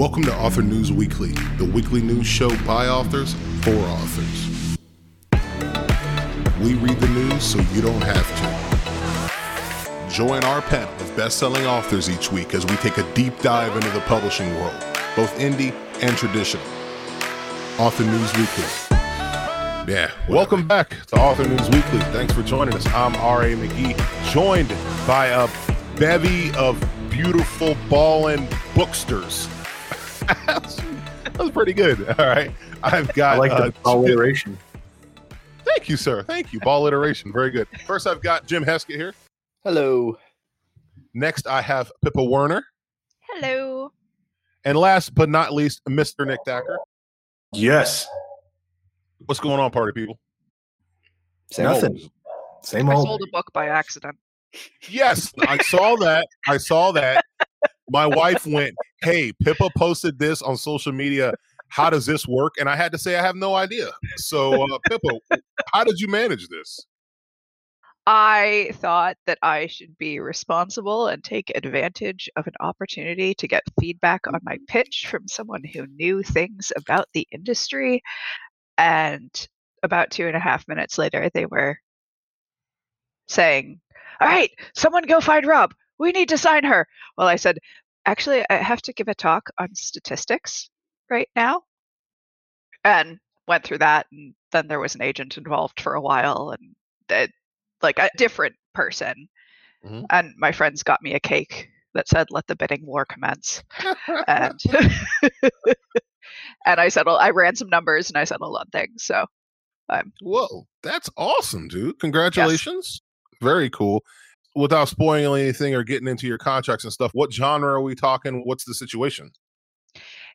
Welcome to Author News Weekly, the weekly news show by authors for authors. We read the news so you don't have to. Join our panel of best selling authors each week as we take a deep dive into the publishing world, both indie and traditional. Author News Weekly. Yeah, welcome back to Author News Weekly. Thanks for joining us. I'm R.A. McGee, joined by a bevy of beautiful ballin' booksters. That was pretty good. All right. I've got I like the uh, alliteration. Thank you, sir. Thank you. Ball iteration. Very good. First, I've got Jim Heskett here. Hello. Next, I have Pippa Werner. Hello. And last but not least, Mr. Nick Thacker. Yes. What's going on, party people? Same Nothing. Old. Same I old. I sold a book by accident. Yes, I saw that. I saw that. My wife went, Hey, Pippa posted this on social media. How does this work? And I had to say, I have no idea. So, uh, Pippa, how did you manage this? I thought that I should be responsible and take advantage of an opportunity to get feedback on my pitch from someone who knew things about the industry. And about two and a half minutes later, they were saying, All right, someone go find Rob. We need to sign her. Well, I said, Actually, I have to give a talk on statistics right now. And went through that. And then there was an agent involved for a while. And it, like a different person. Mm-hmm. And my friends got me a cake that said, "Let the bidding war commence." and and I settled. I ran some numbers and I settled on things. So, um, whoa, that's awesome, dude! Congratulations. Yes. Very cool. Without spoiling anything or getting into your contracts and stuff, what genre are we talking? What's the situation?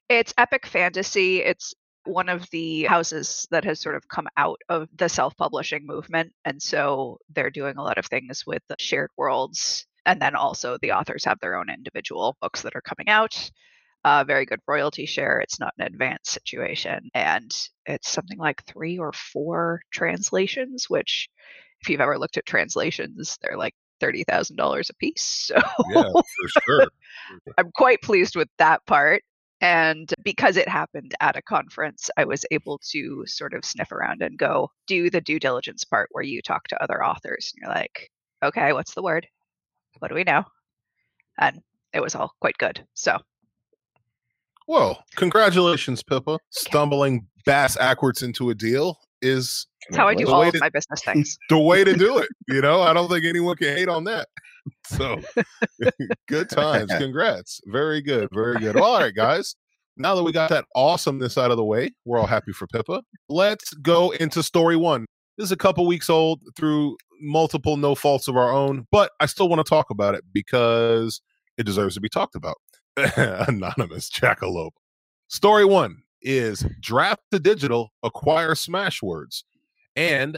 It's epic fantasy. It's one of the houses that has sort of come out of the self publishing movement. And so they're doing a lot of things with the shared worlds. And then also the authors have their own individual books that are coming out. Uh, very good royalty share. It's not an advanced situation. And it's something like three or four translations, which, if you've ever looked at translations, they're like $30,000 a piece. So yeah, for sure. I'm quite pleased with that part. And because it happened at a conference, I was able to sort of sniff around and go do the due diligence part where you talk to other authors and you're like, okay, what's the word? What do we know? And it was all quite good. So, well, congratulations, Pippa. Stumbling bass backwards into a deal is That's how I do all of my business things. The way to do it. You know, I don't think anyone can hate on that. So good times. Congrats. Very good. Very good. All right, guys. Now that we got that awesomeness out of the way, we're all happy for Pippa. Let's go into story one. This is a couple weeks old through multiple no faults of our own, but I still want to talk about it because it deserves to be talked about. Anonymous Jackalope. Story one is Draft to Digital acquire Smashwords. And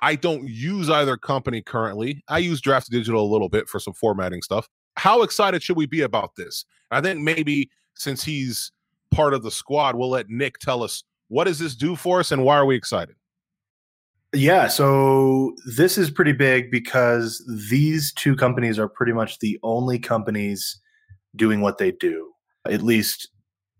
I don't use either company currently. I use Draft Digital a little bit for some formatting stuff. How excited should we be about this? I think maybe since he's part of the squad, we'll let Nick tell us what does this do for us and why are we excited? Yeah, so this is pretty big because these two companies are pretty much the only companies doing what they do, at least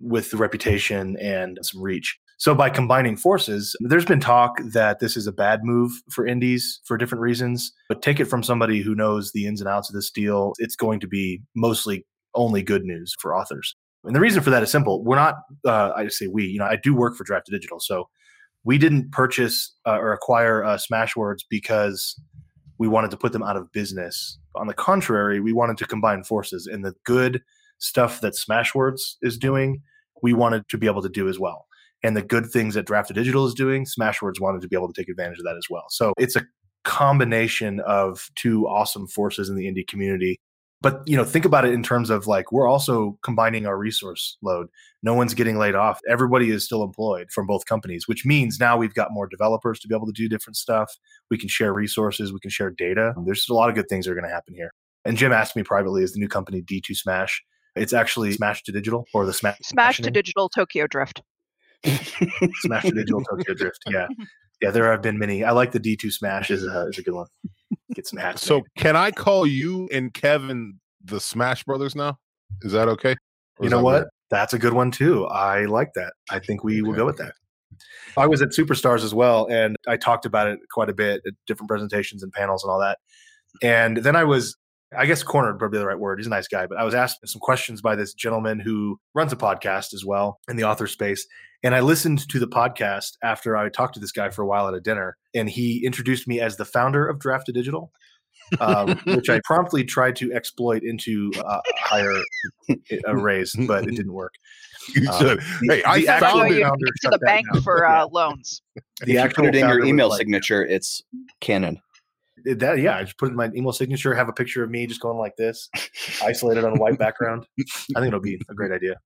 with the reputation and some reach. So by combining forces, there's been talk that this is a bad move for indies for different reasons, but take it from somebody who knows the ins and outs of this deal, it's going to be mostly only good news for authors. And the reason for that is simple. We're not, uh, I say we, you know, I do work for Draft Digital. So we didn't purchase uh, or acquire uh, Smashwords because we wanted to put them out of business. On the contrary, we wanted to combine forces and the good stuff that Smashwords is doing, we wanted to be able to do as well and the good things that Draft to Digital is doing, Smashwords wanted to be able to take advantage of that as well. So it's a combination of two awesome forces in the indie community. But you know, think about it in terms of like we're also combining our resource load. No one's getting laid off. Everybody is still employed from both companies, which means now we've got more developers to be able to do different stuff. We can share resources, we can share data. There's a lot of good things that are going to happen here. And Jim asked me privately, is the new company D2 Smash? It's actually Smash to Digital or the Smash Smash to Digital Tokyo Drift. Smash the Digital Tokyo Drift. Yeah. Yeah, there have been many. I like the D2 Smash is a, is a good one. Get some hats. So, made. can I call you and Kevin the Smash Brothers now? Is that okay? Or you know what? That's a good one too. I like that. I think we will go with that. I was at Superstars as well, and I talked about it quite a bit at different presentations and panels and all that. And then I was, I guess, cornered probably the right word. He's a nice guy, but I was asked some questions by this gentleman who runs a podcast as well in the author space. And I listened to the podcast after I talked to this guy for a while at a dinner, and he introduced me as the founder of Draft to Digital, um, which I promptly tried to exploit into uh, higher a raise, but it didn't work. You Um, should. the- hey, I the That's actual why found you it. to the bank down. for uh, loans. The if you put it in your email like- signature, it's canon. It- that yeah, I just put it in my email signature, have a picture of me just going like this, isolated on a white background. I think it'll be a great idea.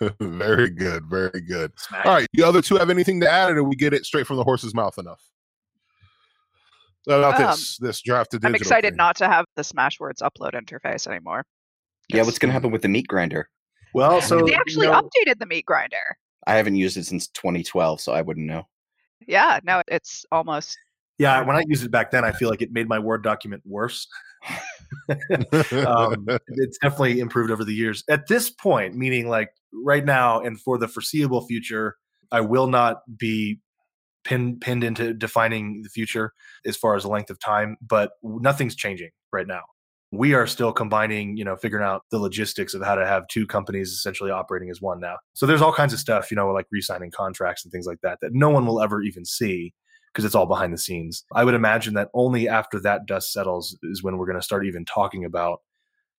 very good. Very good. Smash. All right. The other two have anything to add, or do we get it straight from the horse's mouth enough? About Um, this, this draft to digital. I'm excited thing. not to have the Smashwords upload interface anymore. Yeah, what's going to happen with the meat grinder? Well, so they you actually know, updated the meat grinder. I haven't used it since 2012, so I wouldn't know. Yeah, no, it's almost yeah, when I used it back then, I feel like it made my Word document worse. um, it's definitely improved over the years. At this point, meaning like right now and for the foreseeable future, I will not be pinned pinned into defining the future as far as the length of time, but nothing's changing right now. We are still combining, you know, figuring out the logistics of how to have two companies essentially operating as one now. So there's all kinds of stuff, you know, like re-signing contracts and things like that that no one will ever even see because it's all behind the scenes. I would imagine that only after that dust settles is when we're going to start even talking about,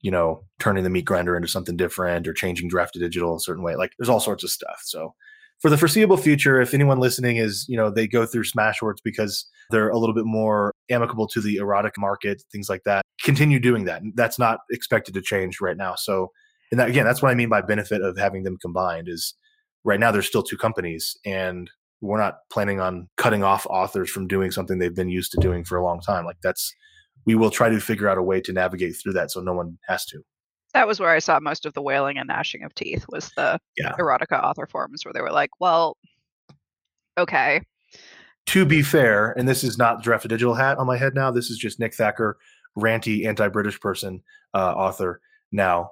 you know, turning the meat grinder into something different or changing draft to digital a certain way. Like there's all sorts of stuff. So for the foreseeable future, if anyone listening is, you know, they go through Smashwords because they're a little bit more amicable to the erotic market, things like that, continue doing that. That's not expected to change right now. So, and that, again, that's what I mean by benefit of having them combined is right now there's still two companies and we're not planning on cutting off authors from doing something they've been used to doing for a long time. Like that's, we will try to figure out a way to navigate through that so no one has to. that was where I saw most of the wailing and gnashing of teeth was the Yeah. erotica author forums where they were like, well, okay, to be fair, and this is not draft to digital hat on my head now. This is just Nick Thacker, ranty anti-British person, uh, author. Now,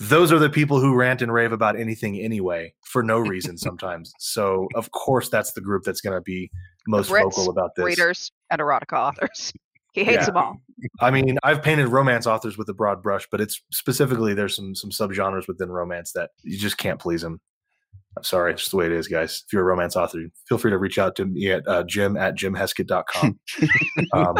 those are the people who rant and rave about anything anyway for no reason sometimes. so of course that's the group that's going to be most Brits, vocal about this. readers and erotica authors. He hates Yeah. them all. I mean, I've painted romance authors with a broad brush, but it's specifically there's some some subgenres within romance that you just can't please them. I'm sorry, it's just the way it is, guys. If you're a romance author, feel free to reach out to me at uh, jim at jimheskett.com. um,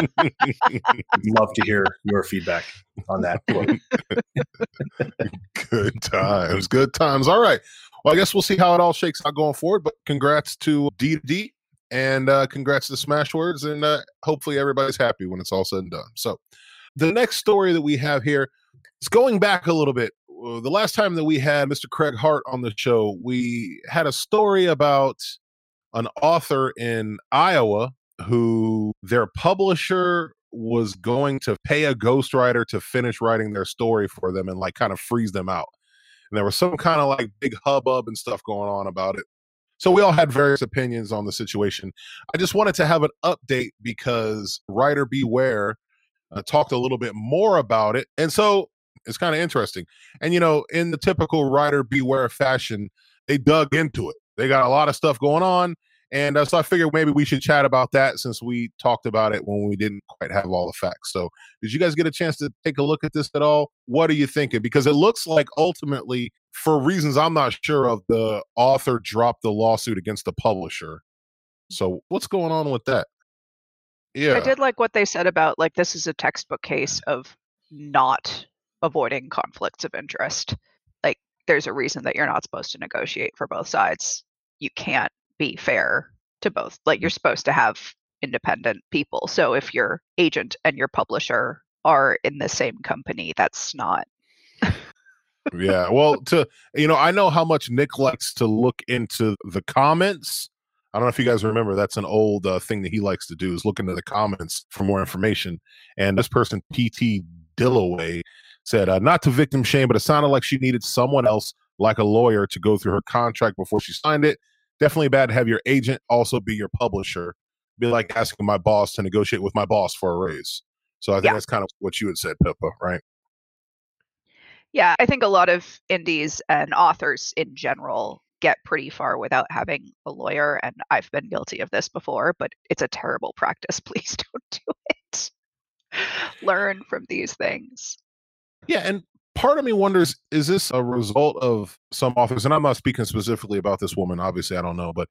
love to hear your feedback on that. good times. Good times. All right. Well, I guess we'll see how it all shakes out going forward. But congrats to D to D and uh, congrats to Smashwords. And uh, hopefully everybody's happy when it's all said and done. So the next story that we have here is going back a little bit. Uh, The last time that we had Mr. Craig Hart on the show, we had a story about an author in Iowa who their publisher was going to pay a ghostwriter to finish writing their story for them and like kind of freeze them out. And there was some kind of like big hubbub and stuff going on about it. So we all had various opinions on the situation. I just wanted to have an update because Writer Beware uh, talked a little bit more about it. And so it's kind of interesting. And, you know, in the typical Writer Beware fashion, they dug into it. They got a lot of stuff going on. And uh, so I figured maybe we should chat about that since we talked about it when we didn't quite have all the facts. So, did you guys get a chance to take a look at this at all? What are you thinking? Because it looks like ultimately, for reasons I'm not sure of, the author dropped the lawsuit against the publisher. So, what's going on with that? Yeah. I did like what they said about like this is a textbook case of not avoiding conflicts of interest. Like there's a reason that you're not supposed to negotiate for both sides. You can't be fair to both. Like you're supposed to have independent people. So if your agent and your publisher are in the same company, that's not yeah well to you know i know how much nick likes to look into the comments i don't know if you guys remember that's an old uh, thing that he likes to do is look into the comments for more information and this person pt dillaway said uh, not to victim shame but it sounded like she needed someone else like a lawyer to go through her contract before she signed it definitely bad to have your agent also be your publisher be like asking my boss to negotiate with my boss for a raise so i think Yeah. that's kind of what you had said pippa right Yeah, I think a lot of indies and authors in general get pretty far without having a lawyer, and I've been guilty of this before, but it's a terrible practice. Please don't do it. Learn from these things. Yeah, and part of me wonders is this a result of some authors and i'm not speaking specifically about this woman obviously i don't know but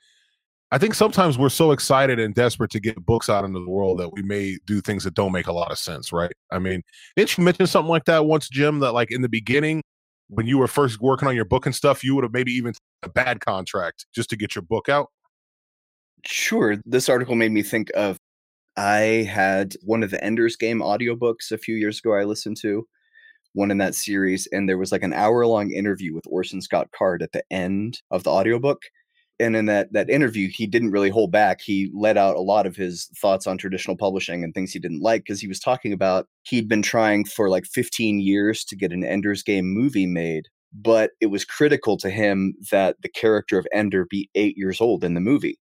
i think sometimes we're so excited and desperate to get books out into the world that we may do things that don't make a lot of sense right i mean didn't you mention something like that once jim that like in the beginning when you were first working on your book and stuff you would have maybe even a bad contract just to get your book out Sure. This article made me think of I had one of the Ender's Game audiobooks a few years ago I listened to, one in that series, and there was like an hour long interview with Orson Scott Card at the end of the audiobook. And in that that interview, he didn't really hold back. He let out a lot of his thoughts on traditional publishing and things he didn't like because he was talking about he'd been trying for like 15 years to get an Ender's Game movie made, but it was critical to him that the character of Ender be eight years old in the movie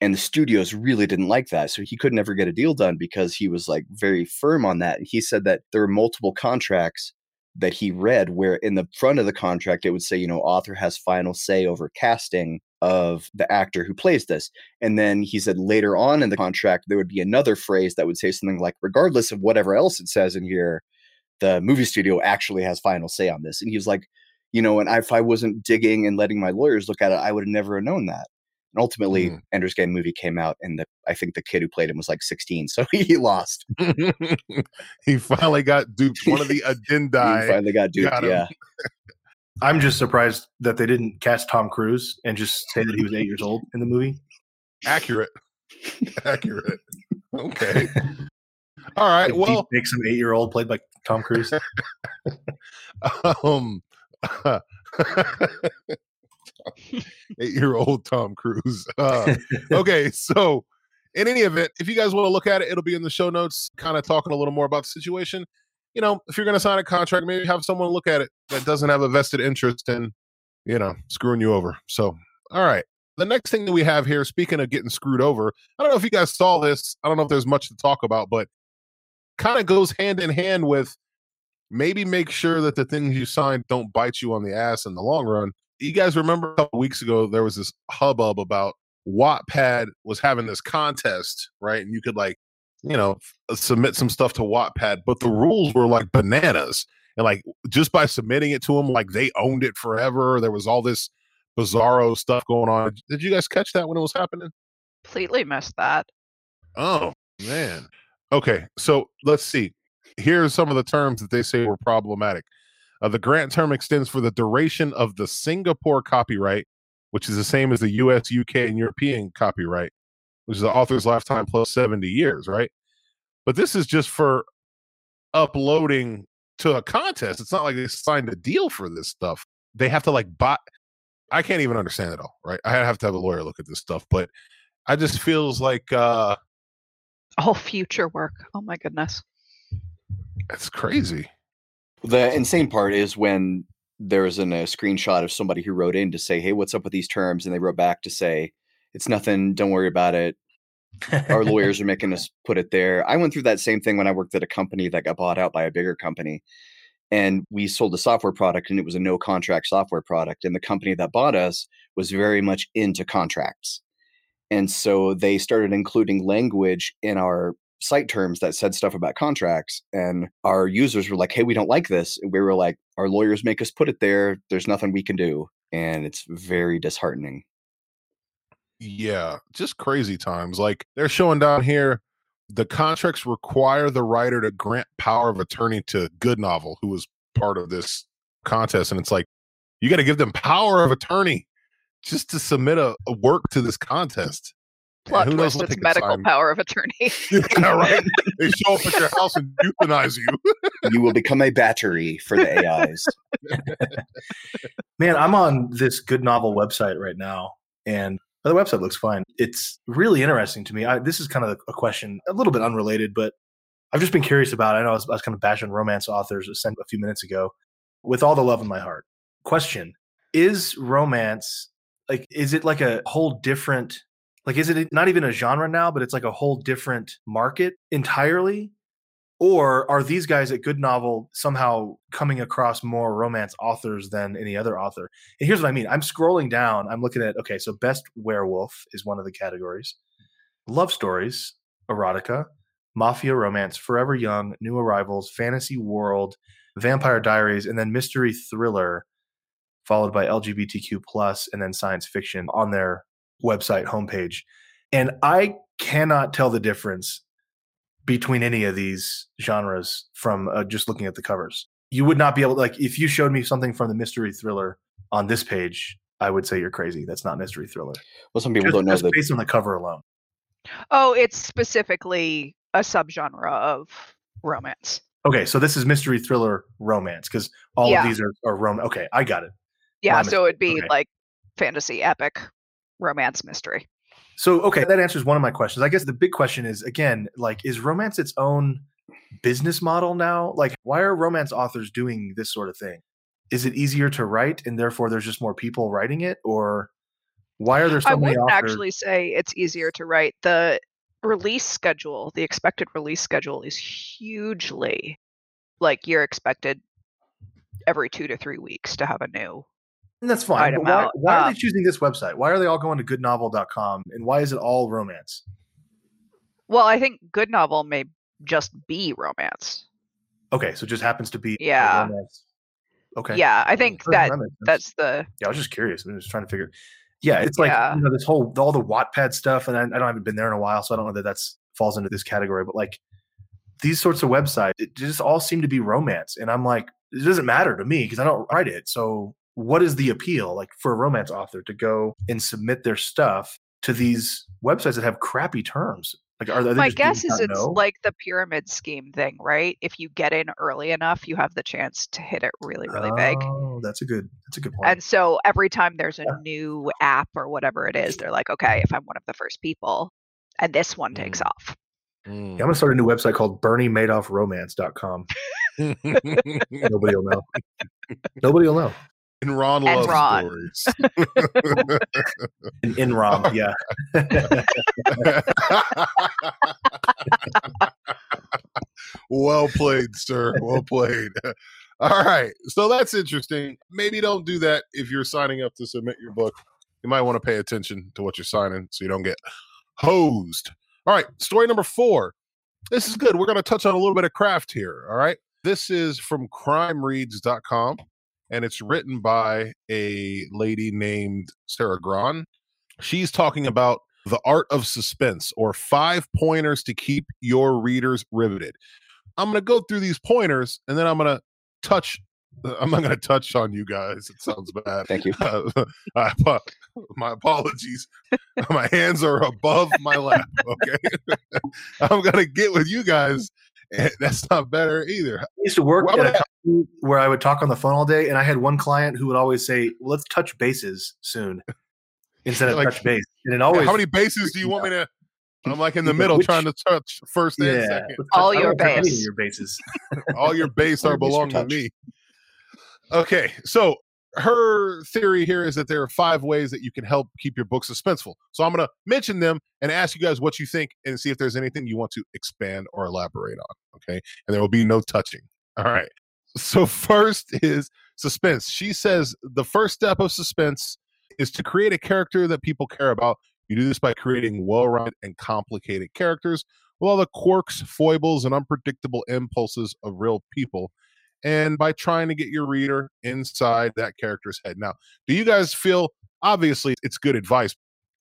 and the studios really didn't like that so he could never get a deal done because he was like very firm on that and he said that there were multiple contracts that he read where in the front of the contract it would say you know author has final say over casting of the actor who plays this. And then he said later on in the contract there would be another phrase that would say something like regardless of whatever else it says in here the movie studio actually has final say on this. And he was like you know and if i wasn't digging and letting my lawyers look at it i would have never known that and ultimately, Mm. Ender's Game movie came out, and the I think the kid who played him was like 16, so he lost. he finally got duped one of the He addendi finally got duped. got yeah, I'm just surprised that they didn't cast Tom Cruise and just say that he was eight years old in the movie. accurate accurate okay all right Like, well make some eight year old played by Tom Cruise. um eight year old tom cruise uh, okay so in any event if you guys want to look at it it'll be in the show notes kind of talking a little more about the situation you know if you're going to sign a contract maybe have someone look at it that doesn't have a vested interest in you know screwing you over so all right the next thing that we have here speaking of getting screwed over i don't know if you guys saw this i don't know if there's much to talk about but kind of goes hand in hand with maybe make sure that the things you sign don't bite you on the ass in the long run. You guys remember a couple weeks ago there was this hubbub about Wattpad was having this contest, right? And you could like, you know, submit some stuff to Wattpad, but the rules were like bananas. And like just by submitting it to them, like they owned it forever. There was all this bizarro stuff going on. Did you guys catch that when it was happening? Completely missed that. Oh man. Okay, so let's see. Here are some of the terms that they say were problematic. Uh, the grant term extends for the duration of the Singapore copyright, which is the same as the U.S., UK, and European copyright, which is the author's lifetime plus seventy years, right? But this is just for uploading to a contest. It's not like they signed a deal for this stuff. They have to like buy. I can't even understand it all, right? I have to have a lawyer look at this stuff, but I just feels like uh All future work. Oh my goodness. That's crazy. The insane part is when there was an, a screenshot of somebody who wrote in to say, "Hey, what's up with these terms?" and they wrote back to say, "It's nothing. Don't worry about it. Our lawyers are making us put it there." I went through that same thing when I worked at a company that got bought out by a bigger company. And we sold a software product and it was a no contract software product. And the company that bought us was very much into contracts. And so they started including language in our site terms that said stuff about contracts. And our users were like, hey, we don't like this. And we were like, our lawyers make us put it there. There's nothing we can do. And it's very disheartening. Yeah, just crazy times. Like they're showing down here, the contracts require the writer to grant power of attorney to Good Novel, who was part of this contest. And it's like, you got to give them power of attorney just to submit a, a work to this contest. And Plot who knows twist, what it's they medical sign. power of attorney. yeah, right. They show up at your house and euthanize you. you will become a battery for the AIs. Man, I'm on this good novel website right now, and the website looks fine. It's really interesting to me. I, this is kind of a question, a little bit unrelated, but I've just been curious about. It. I know I was, I was kind of bashing romance authors a few minutes ago. With all the love in my heart, question: Is romance like? Is it like a whole different? Like, is it not even a genre now, but it's like a whole different market entirely? Or are these guys at Good Novel somehow coming across more romance authors than any other author? And here's what I mean I'm scrolling down, I'm looking at, okay, so Best Werewolf is one of the categories, Love Stories, Erotica, Mafia Romance, Forever Young, New Arrivals, Fantasy World, Vampire Diaries, and then Mystery Thriller, followed by LGBTQ plus, and then science fiction on their website homepage. And I cannot tell the difference between any of these genres from uh, just looking at the covers. You would not be able like if you showed me something from the mystery thriller on this page, I would say you're crazy. That's not mystery thriller. Well, some people Just, don't know just that. based on the cover alone. Oh, it's specifically a subgenre of romance. Okay, so this is mystery thriller romance because all Yeah. of these are, are rom. Okay, I got it. Yeah, My so it'd be Okay. like fantasy, epic, romance, mystery. So okay, that answers one of my questions. I guess the big question is again, like, is romance its own business model now? Like, why are romance authors doing this sort of thing? Is it easier to write and therefore there's just more people writing it, or why are there so I many wouldn't actually say it's easier to write. The release schedule, the expected release schedule is hugely like you're expected every two to three weeks to have a new. And that's fine. But why, why are they ah. choosing this website? Why are they all going to goodnovel.com? And why is it all romance? Well, I think good novel may just be romance. Okay, so it just happens to be Yeah. romance. Okay. Yeah, I think that that's the Yeah, I was just curious. I'm just trying to figure. Yeah, it's like Yeah. you know this whole all the Wattpad stuff, and I, I don't haven't been there in a while, so I don't know that that's falls into this category. But like these sorts of websites, it just all seem to be romance, and I'm like, it doesn't matter to me because I don't write it. So what is the appeal, like for a romance author to go and submit their stuff to these websites that have crappy terms? Like, are they my guess is it's know? like the pyramid scheme thing, right? If you get in early enough, you have the chance to hit it really, really big. Oh, that's a good. That's a good point. And so every time there's a Yeah. new app or whatever it is, they're like, okay, if I'm one of the first people and this one takes Mm. off. yeah, I'm gonna start a new website called BernieMadoffRomance.com. Nobody will know. Nobody will know. Enron And love Ron. stories. In, Ron, yeah. well played, sir. Well played. All right. So that's interesting. Maybe don't do that if you're signing up to submit your book. You might want to pay attention to what you're signing so you don't get hosed. All right. Story number four. This is good. We're going to touch on a little bit of craft here. All right. This is from crimereads.com and it's written by a lady named Sarah Gran. She's talking about the art of suspense or five pointers to keep your readers riveted. I'm going to go through these pointers and then I'm going to touch. I'm not going to touch on you guys. It sounds bad. Thank you. Uh, I my apologies. my hands are above my lap. Okay. I'm going to get with you guys. And that's not better either. I used to work Why at a I- company where I would talk on the phone all day, and I had one client who would always say, well, "Let's touch bases soon," instead of Like, touch base. And it always How many bases do you want me to? I'm like in the middle which- trying to touch first and yeah, second. All your don't touch any of base. your bases. All your base All are your base are belong to me. Okay, so her theory here is that there are five ways that you can help keep your book suspenseful. So I'm going to mention them and ask you guys what you think and see if there's anything you want to expand or elaborate on. Okay, and there will be no touching. All right. So first is suspense. She says the first step of suspense is to create a character that people care about. You do this by creating well-rounded and complicated characters with all the quirks, foibles, and unpredictable impulses of real people and by trying to get your reader inside that character's head. Now, do you guys feel obviously it's good advice?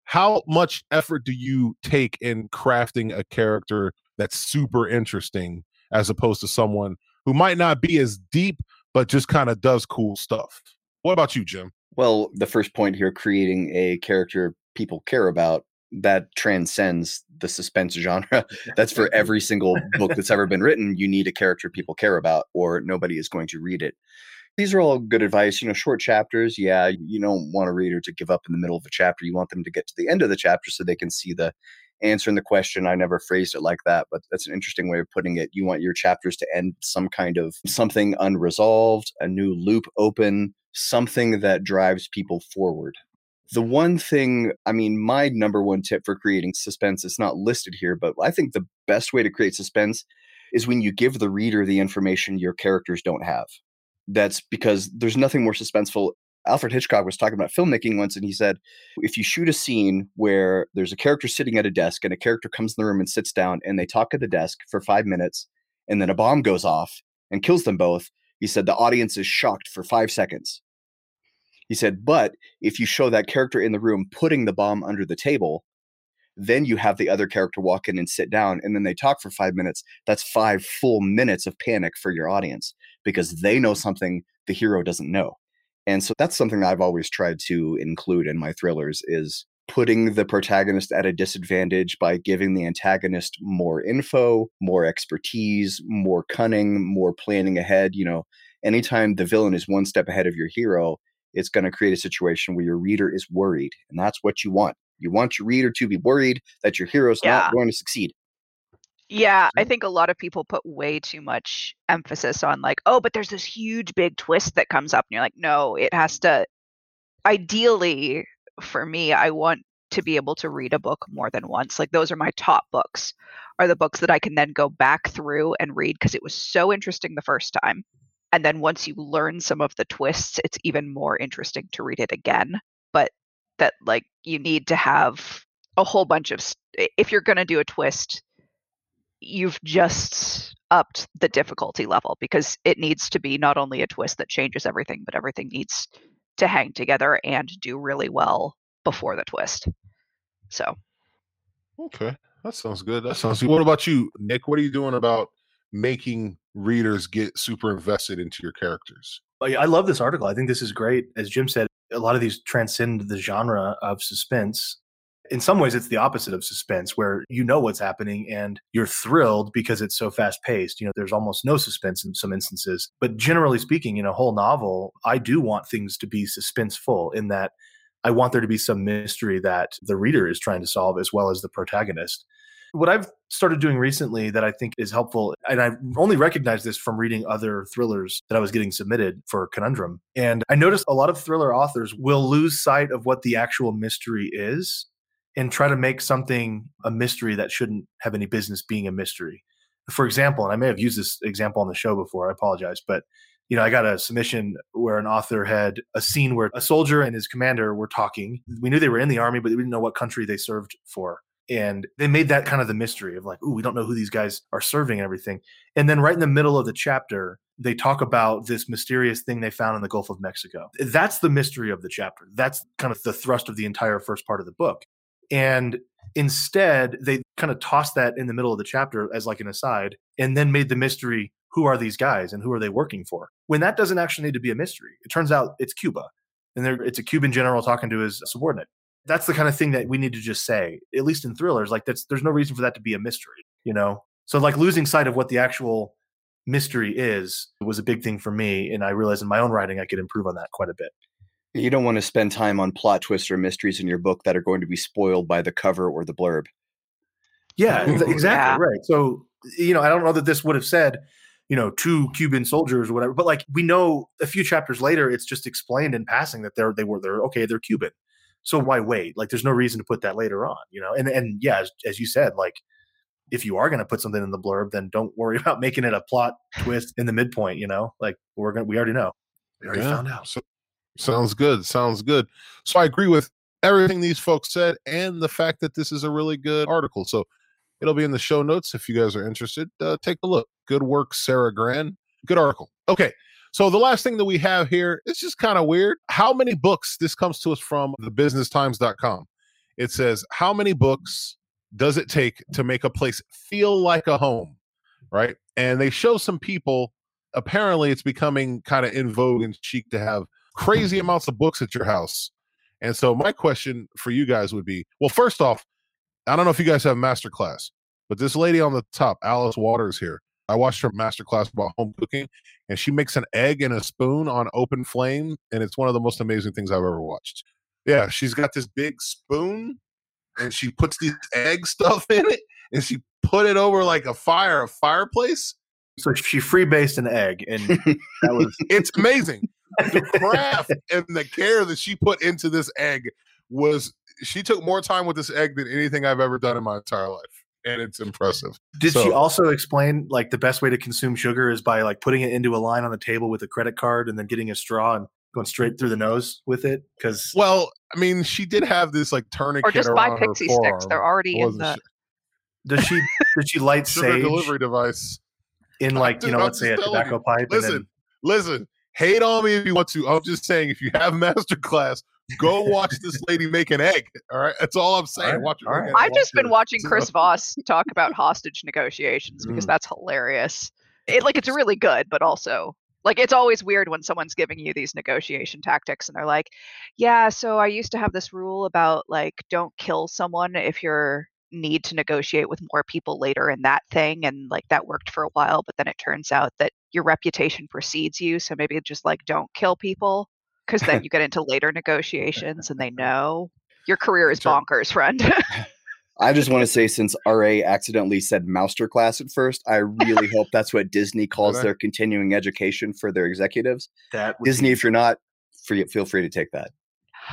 How much effort do you take in crafting a character that's super interesting as opposed to someone who might not be as deep but just kind of does cool stuff? What about you, Jim? Well, the first point here, creating a character people care about, that transcends the suspense genre. That's for every single book that's ever been written. You need a character people care about, or nobody is going to read it. These are all good advice. You know, short chapters. Yeah, you don't want a reader to give up in the middle of a chapter. You want them to get to the end of the chapter so they can see the answer in the question. I never phrased it like that, but that's an interesting way of putting it. You want your chapters to end some kind of something unresolved, a new loop open, something that drives people forward. The one thing, I mean, my number one tip for creating suspense is not listed here, but I think the best way to create suspense is when you give the reader the information your characters don't have. That's because there's nothing more suspenseful. Alfred Hitchcock was talking about filmmaking once, and he said, if you shoot a scene where there's a character sitting at a desk and a character comes in the room and sits down and they talk at the desk for five minutes, and then a bomb goes off and kills them both, he said the audience is shocked for five seconds. He said, but if you show that character in the room putting the bomb under the table, then you have the other character walk in and sit down, and then they talk for five minutes. That's five full minutes of panic for your audience because they know something the hero doesn't know. And so that's something I've always tried to include in my thrillers is putting the protagonist at a disadvantage by giving the antagonist more info, more expertise, more cunning, more planning ahead. You know, anytime the villain is one step ahead of your hero, it's going to create a situation where your reader is worried. And that's what you want. You want your reader to be worried that your hero is Yeah. not going to succeed. Yeah, I think a lot of people put way too much emphasis on like, oh, but there's this huge big twist that comes up, and you're like, no, it has to. Ideally, for me, I want to be able to read a book more than once. Like those are my top books, are the books that I can then go back through and read because it was so interesting the first time, and then once you learn some of the twists, it's even more interesting to read it again. But that like you need to have a whole bunch of st- if you're going to do a twist you've just upped the difficulty level because it needs to be not only a twist that changes everything, but everything needs to hang together and do really well before the twist. So, Okay, that sounds good. That sounds good. What about you, Nick? What are you doing about making readers get super invested into your characters? I love this article. I think this is great. As Jim said, a lot of these transcend the genre of suspense. In some ways, it's the opposite of suspense, where you know what's happening and you're thrilled because it's so fast paced. You know, there's almost no suspense in some instances. But generally speaking, in a whole novel, I do want things to be suspenseful in that I want there to be some mystery that the reader is trying to solve as well as the protagonist. What I've started doing recently that I think is helpful, and I only recognized this from reading other thrillers that I was getting submitted for Conundrum. And I noticed a lot of thriller authors will lose sight of what the actual mystery is and try to make something a mystery that shouldn't have any business being a mystery. For example, and I may have used this example on the show before, I apologize, but you know, I got a submission where an author had a scene where a soldier and his commander were talking. We knew they were in the army, but we didn't know what country they served for. And they made that kind of the mystery of like, ooh, we don't know who these guys are serving and everything. And then right in the middle of the chapter, they talk about this mysterious thing they found in the Gulf of Mexico. That's the mystery of the chapter. That's kind of the thrust of the entire first part of the book. And instead, they kind of tossed that in the middle of the chapter as like an aside and then made the mystery who are these guys and who are they working for? When that doesn't actually need to be a mystery. It turns out it's Cuba and it's a Cuban general talking to his subordinate. That's the kind of thing that we need to just say, at least in thrillers. Like that's there's no reason for that to be a mystery, you know. So like losing sight of what the actual mystery is was a big thing for me, and I realized in my own writing I could improve on that quite a bit. You don't want to spend time on plot twists or mysteries in your book that are going to be spoiled by the cover or the blurb. Yeah, ex- Yeah. exactly right. So you know, I don't know that this would have said, you know, two Cuban soldiers or whatever, but like we know a few chapters later, it's just explained in passing that they're they were they're okay, they're Cuban. So why wait? Like, there's no reason to put that later on, you know. And and yeah, as, as you said, like if you are going to put something in the blurb, then don't worry about making it a plot twist in the midpoint. You know, like we're gonna we already know. We already Yeah, found out. So, sounds good. Sounds good. So I agree with everything these folks said and the fact that this is a really good article. So it'll be in the show notes if you guys are interested. Uh, take a look. Good work, Sarah Gran. Good article. Okay. So the last thing that we have here, it's just kind of weird. How many books? This comes to us from thebusinesstimes.com. It says, How many books does it take to make a place feel like a home? Right. And they show some people. Apparently, it's becoming kind of in vogue and chic to have crazy amounts of books at your house. And so, my question for you guys would be well, first off, I don't know if you guys have masterclass, but this lady on the top, Alice Waters here, I watched her masterclass about home cooking, and she makes an egg and a spoon on open flame, and it's one of the most amazing things I've ever watched. Yeah, she's got this big spoon, and she puts these egg stuff in it, and she put it over like a fire, a fireplace. So she freebased an egg, and that was It's amazing. the craft and the care that she put into this egg was she took more time with this egg than anything I've ever done in my entire life. And it's impressive. Did she also explain like the best way to consume sugar is by like putting it into a line on the table with a credit card and then getting a straw and going straight through the nose with it? Because Well, I mean, she did have this like tourniquet Or just buy pixie sticks. They're already in the. su- does she did she light sugar sage delivery device. in like you know I'm let's say a tobacco you. pipe? and then- Listen, listen. Hate on me if you want to. I'm just saying, if you have masterclass, go watch this lady make an egg. All right, that's all I'm saying. right, watch her. right. I've egg. just been watching Chris Voss talk about hostage negotiations because Mm. that's hilarious. It like it's really good, but also like it's always weird when someone's giving you these negotiation tactics and they're like, "Yeah, so I used to have this rule about like don't kill someone if you're need to negotiate with more people later in that thing and like that worked for a while, but then it turns out that your reputation precedes you, so maybe just like don't kill people because then you get into later negotiations and they know your career is bonkers, friend." I just want to say, since RA accidentally said Mousterclass at first, I really hope that's what Disney calls they? their continuing education for their executives. that Disney, be- if you're not, free, feel free to take that.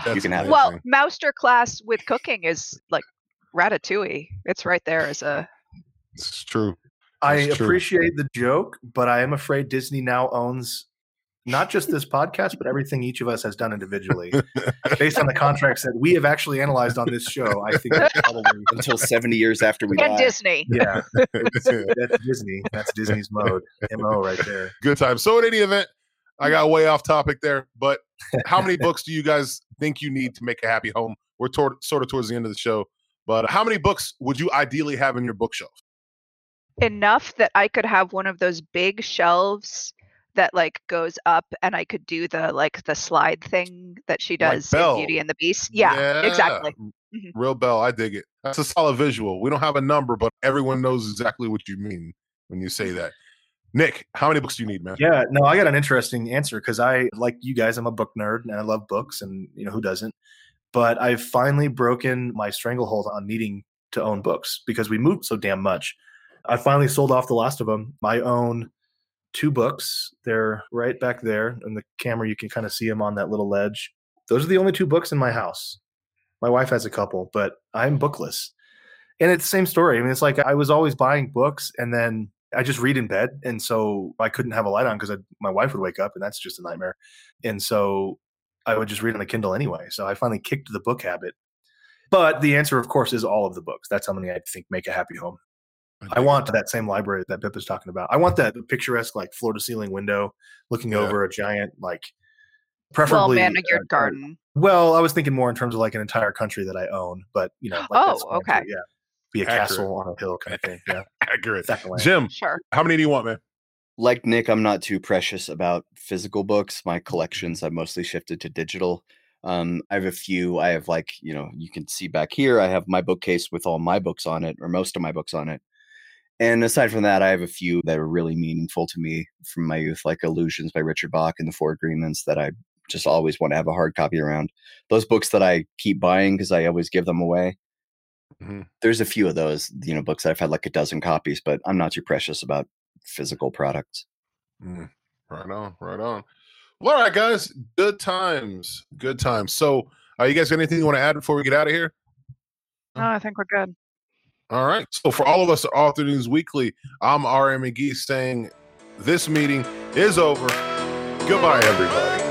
That's you can have it. Well, amazing. master class with cooking is like ratatouille. It's right there as a it's true. I That's true. appreciate the joke, but I am afraid Disney now owns not just this podcast, but everything each of us has done individually. Based on the contracts that we have actually analyzed on this show, I think probably Until 70 years after we and die. Disney. yeah, that's Disney. That's Disney's mode, mo right there. Good time. So, in any event, I got way off topic there. But how many books do you guys think you need to make a happy home? We're toward, sort of towards the end of the show. But how many books would you ideally have in your bookshelf? Enough that I could have one of those big shelves that like goes up and I could do the like the slide thing that she Like does in Beauty and the Beast. Yeah, exactly. Mhm. Real Belle, I dig it. That's a solid visual. We don't have a number, but everyone knows exactly what you mean when you say that. Nick, how many books do you need, man? Yeah, no, I got an interesting answer because I, like you guys, I'm a book nerd and I love books, and you know who doesn't. But I've finally broken my stranglehold on needing to own books because we moved so damn much. I finally sold off the last of them. I own two books. They're right back there in the camera. You can kind of see them on that little ledge. Those are the only two books in my house. My wife has a couple, but I'm bookless. And it's the same story. I mean, it's like I was always buying books and then I just read in bed. And so I couldn't have a light on because my wife would wake up and that's just a nightmare. And so I would just read on a Kindle anyway. So I finally kicked the book habit. But the answer, of course, is all of the books. That's how many I think make a happy home. I want that same library that Pip is talking about. I want that picturesque, like floor to ceiling window looking Yeah. over a giant, like preferably Well manicured uh, garden. well, I was thinking more in terms of like an entire country that I own, but you know, like Oh, okay. answer, yeah, be a Accurate. castle on a hill kind of thing. Yeah, Accurate. definitely. Jim, Sure. how many do you want, man? Like Nick, I'm not too precious about physical books. My collections I've mostly shifted to digital. Um, I have a few. I have like, you know, you can see back here, I have my bookcase with all my books on it, or most of my books on it. And aside from that, I have a few that are really meaningful to me from my youth, like Illusions by Richard Bach and The Four Agreements that I just always want to have a hard copy around. Those books that I keep buying because I always give them away. Mhm. There's a few of those, you know, books that I've had like a dozen copies, but I'm not too precious about physical products. Mm, right on, right on. Well, all right, guys. Good times. Good times. So, uh, you guys got anything you want to add before we get out of here? No, I think we're good. All right. So, for all of us at Author News Weekly, I'm R.M. McGee saying this meeting is over. Goodbye, everybody.